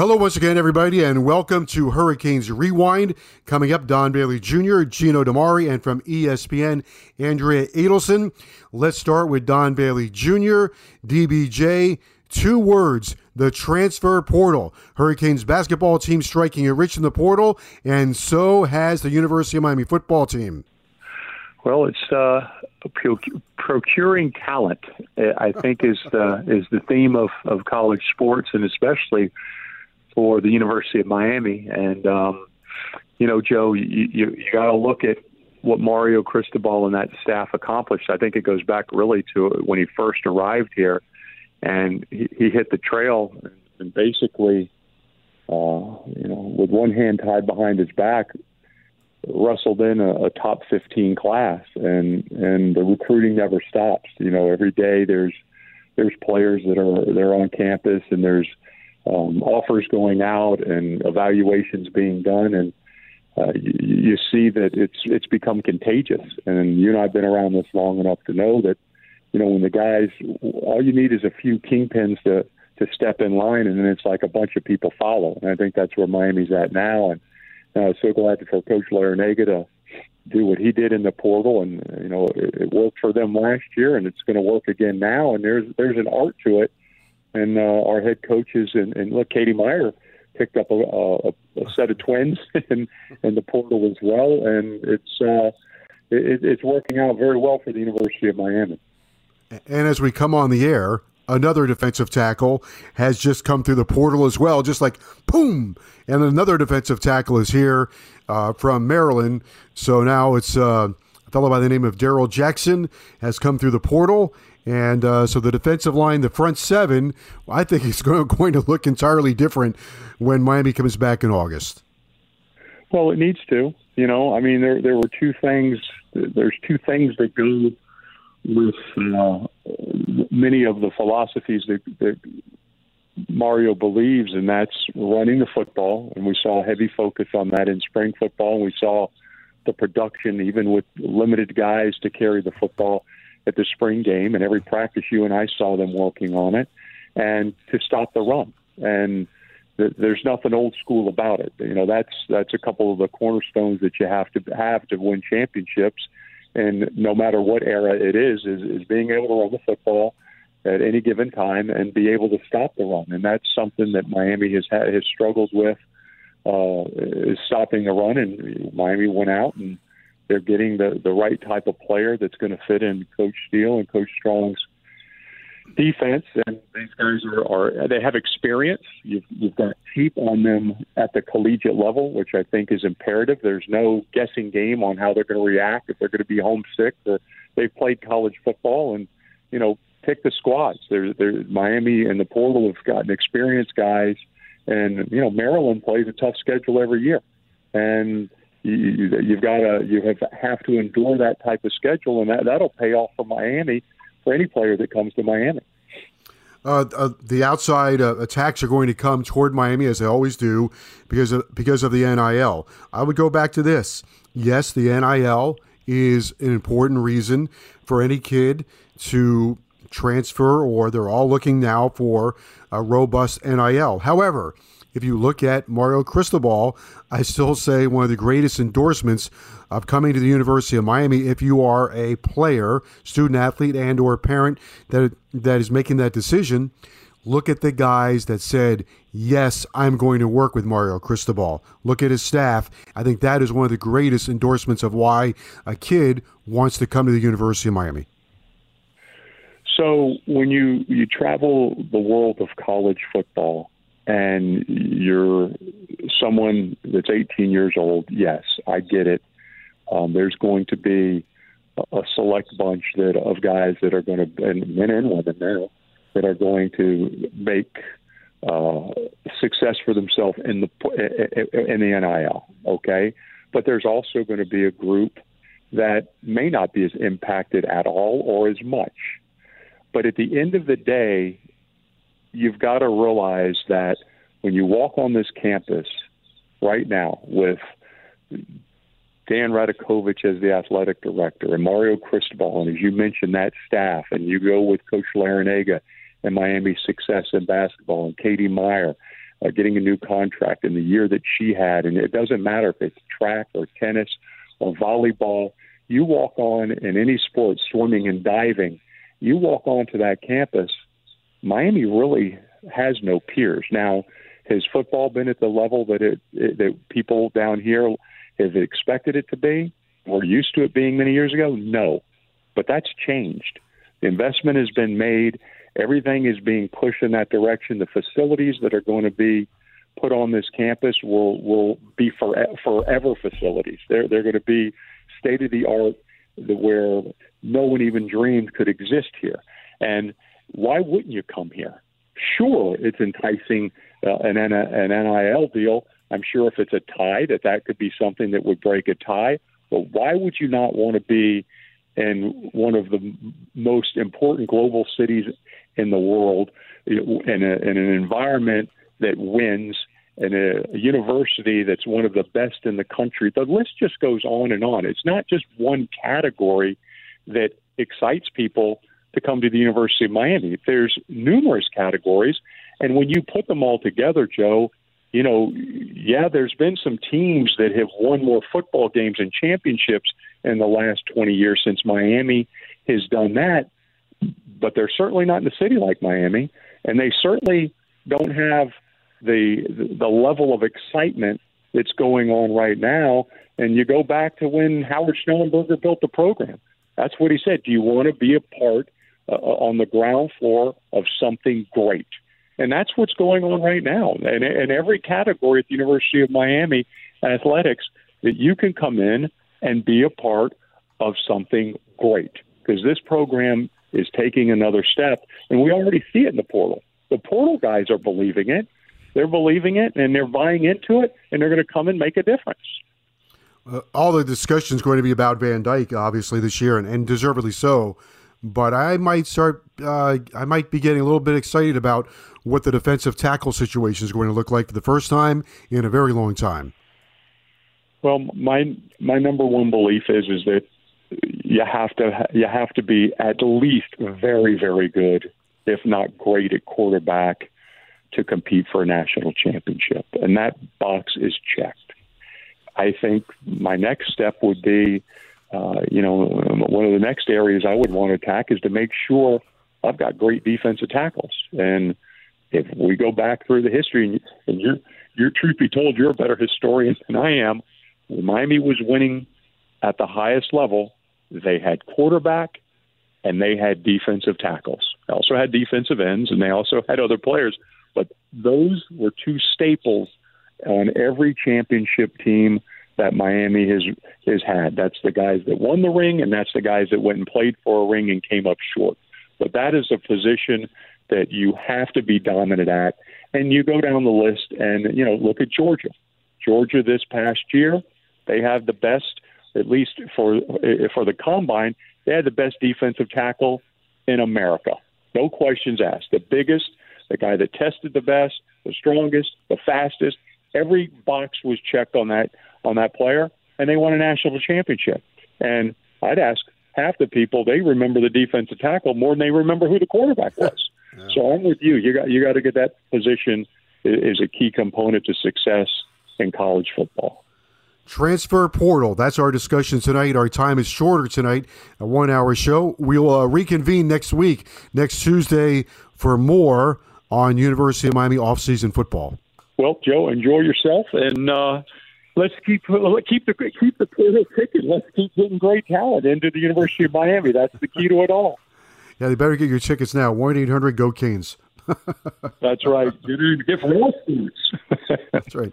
Hello, once again, everybody, and welcome to Hurricanes Rewind. Coming up, Don Bailey Jr., Gino DiMare, and from ESPN, Andrea Adelson. Let's start with Don Bailey Jr., DBJ. Two words the transfer portal. Hurricanes basketball team striking it rich in the portal, and so has the University of Miami football team. Well, it's uh, procuring talent. I think is the is the theme of, of college sports, and especially for the University of Miami. And um, you know, Joe, you you, you got to look at what Mario Cristobal and that staff accomplished. I think it goes back really to when he first arrived here, and he, he hit the trail and basically, uh, you know, with one hand tied behind his back, wrestled in a, a top 15 class, and and the recruiting never stops. You know, every day there's there's players that are they're on campus, and there's um, offers going out and evaluations being done, and uh, you, you see that it's it's become contagious. And you and I've been around this long enough to know that you know when the guys, all you need is a few kingpins to to step in line, and then it's like a bunch of people follow. And I think that's where Miami's at now. And uh, I'm so glad for Coach Larrañaga to do what he did in the portal, and you know it, it worked for them last year, and it's going to work again now. And there's there's an art to it and uh, our head coaches and, and look, Katie Meier picked up a, a, a set of twins in, the portal as well, and it's uh, it, it's working out very well for the University of Miami. And as we come on the air, another defensive tackle has just come through the portal as well, just like boom, and another defensive tackle is here uh, from Maryland. So now it's uh, a fellow by the name of Darrell Jackson has come through the portal, and uh, so the defensive line, the front seven, I think is going to look entirely different when Miami comes back in August. Well, it needs to. You know, I mean, there there were two things. There's two things that go with uh, many of the philosophies that, that Mario believes, and that's running the football. And we saw a heavy focus on that in spring football. We saw the production, even with limited guys to carry the football at the spring game, and every practice you and I saw them working on it, and to stop the run. And th- there's nothing old school about it. You know, that's that's a couple of the cornerstones that you have to have to win championships. And no matter what era it is, is, is being able to run the football at any given time and be able to stop the run. And that's something that Miami has had, has struggled with uh, is stopping the run. And Miami went out and they're getting the the right type of player that's going to fit in Coach Steele and Coach Strong's defense. And these guys are, are they have experience. You've you've got tape on them at the collegiate level, which I think is imperative. There's no guessing game on how they're going to react if they're going to be homesick. Or they've played college football, and you know pick the squads. They're, they're Miami and the portal have gotten experienced guys, and you know Maryland plays a tough schedule every year, and you, you've got to you have have to endure that type of schedule, and that that'll pay off for Miami for any player that comes to Miami. Uh, uh, the outside uh, attacks are going to come toward Miami as they always do because of because of the NIL. I would go back to this. Yes, the NIL is an important reason for any kid to transfer, or they're all looking now for a robust NIL. However, if you look at Mario Cristobal, I still say one of the greatest endorsements of coming to the University of Miami if you are a player, student athlete and or parent that that is making that decision Look at the guys that said, Yes, I'm going to work with Mario Cristobal. Look at his staff. I think that is one of the greatest endorsements of why a kid wants to come to the University of Miami. So when you, you travel the world of college football and you're someone that's 18 years old, yes, I get it. Um, there's going to be a select bunch that of guys that are going to, and men and women now, that are going to make uh, success for themselves in the in the NIL. Okay, but there's also going to be a group that may not be as impacted at all or as much. But at the end of the day, you've got to realize that when you walk on this campus right now with Dan Radakovich as the athletic director and Mario Cristobal, and as you mentioned, that staff, and you go with Coach Larrañaga and Miami's success in basketball, and Katie Meier uh, getting a new contract in the year that she had, and it doesn't matter if it's track or tennis or volleyball. You walk on in any sport, swimming and diving, you walk onto that campus. Miami really has no peers now. Has football been at the level that it, it that people down here have expected it to be? We're used to it being many years ago. No, but that's changed. The investment has been made. Everything is being pushed in that direction. The facilities that are going to be put on this campus will will be for, forever facilities. They're they're going to be state of the art, where no one even dreamed could exist here. And why wouldn't you come here? Sure, it's enticing uh, an, an NIL deal. I'm sure if it's a tie, that that could be something that would break a tie. But why would you not want to be in one of the most important global cities in the world, in, a, in an environment that wins, and a, a university that's one of the best in the country? The list just goes on and on. It's not just one category that excites people to come to the University of Miami. There's numerous categories, and when you put them all together, Joe, you know, yeah, there's been some teams that have won more football games and championships in the last 20 years since Miami has done that, but they're certainly not in the city like Miami, and they certainly don't have the the level of excitement that's going on right now. And you go back to when Howard Schnellenberger built the program. That's what he said. Do you want to be a part uh, on the ground floor of something great? And that's what's going on right now. And in every category at the University of Miami athletics, that you can come in and be a part of something great because this program is taking another step. And we already see it in the portal. The portal guys are believing it. They're believing it and they're buying into it, and they're going to come and make a difference. Uh, all the discussion is going to be about Van Dyke, obviously, this year, and, and deservedly so. But I might start, uh, I might be getting a little bit excited about what the defensive tackle situation is going to look like for the first time in a very long time? Well, my my number one belief is is that you have to you have to be at least very very good, if not great at quarterback, to compete for a national championship, and that box is checked. I think my next step would be, uh, you know, one of the next areas I would want to attack is to make sure I've got great defensive tackles and if we go back through the history, and, and you're, you're truth be told, you're a better historian than I am. When Miami was winning at the highest level, they had quarterback and they had defensive tackles. They also had defensive ends and they also had other players. But those were two staples on every championship team that Miami has has had. That's the guys that won the ring, and that's the guys that went and played for a ring and came up short. But that is a position that you have to be dominant at. And you go down the list and, you know, look at Georgia. Georgia this past year, they have the best, at least for eh, for the combine, they had the best defensive tackle in America. No questions asked. The biggest, the guy that tested the best, the strongest, the fastest. Every box was checked on that on that player, and they won a national championship. And I'd ask half the people they remember the defensive tackle more than they remember who the quarterback was. So I'm with you. You got you got to get that position is a key component to success in college football. Transfer portal. That's our discussion tonight. Our time is shorter tonight, a one hour show. We'll uh, reconvene next week, next Tuesday, for more on University of Miami off-season football. Well, Joe, enjoy yourself, and uh, let's keep keep the keep the portal ticket. Let's keep getting great talent into the University of Miami. That's the key to it all. Yeah, they better get your tickets now. One eight hundred Go Canes. That's right. Different That's right.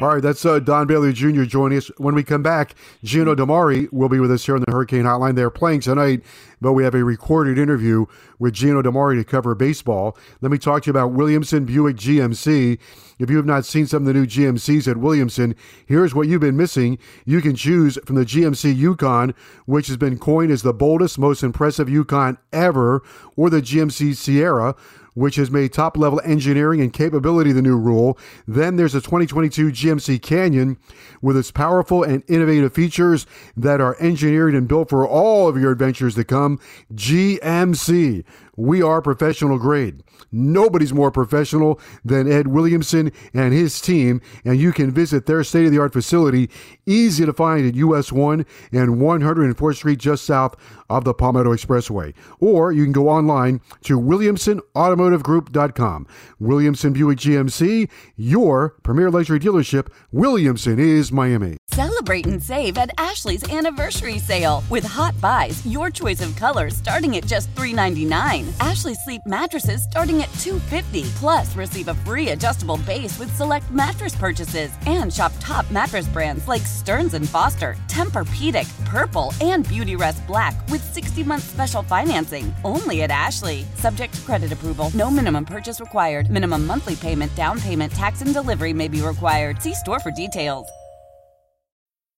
All right, that's uh, Don Bailey Jr. joining us. When we come back, Gino DiMare will be with us here on the Hurricane Hotline. They're playing tonight, but we have a recorded interview with Gino DiMare to cover baseball. Let me talk to you about Williamson Buick GMC. If you have not seen some of the new GMCs at Williamson, here's what you've been missing. You can choose from the GMC Yukon, which has been coined as the boldest, most impressive Yukon ever, or the GMC Sierra which has made top level engineering and capability the new rule. Then there's a 2022 GMC Canyon with its powerful and innovative features that are engineered and built for all of your adventures to come. GMC. We are professional grade. Nobody's more professional than Ed Williamson and his team, and you can visit their state of the art facility, easy to find at US 1 and 104th Street, just south of the Palmetto Expressway. Or you can go online to WilliamsonAutomotiveGroup.com. Williamson Buick GMC, your premier luxury dealership. Williamson is Miami. Celebrate and save at Ashley's anniversary sale with hot buys, your choice of colors starting at just $3.99. Ashley Sleep mattresses starting at $2.50. Plus, receive a free adjustable base with select mattress purchases and shop top mattress brands like Stearns and Foster, Tempur-Pedic, Purple, and Beautyrest Black with 60-month special financing only at Ashley. Subject to credit approval. No minimum purchase required. Minimum monthly payment, down payment, tax, and delivery may be required. See store for details.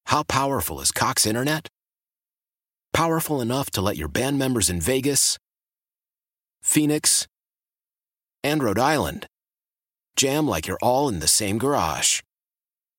How powerful is Cox Internet? Powerful enough to let your band members in Vegas, Phoenix, and Rhode Island jam like you're all in the same garage.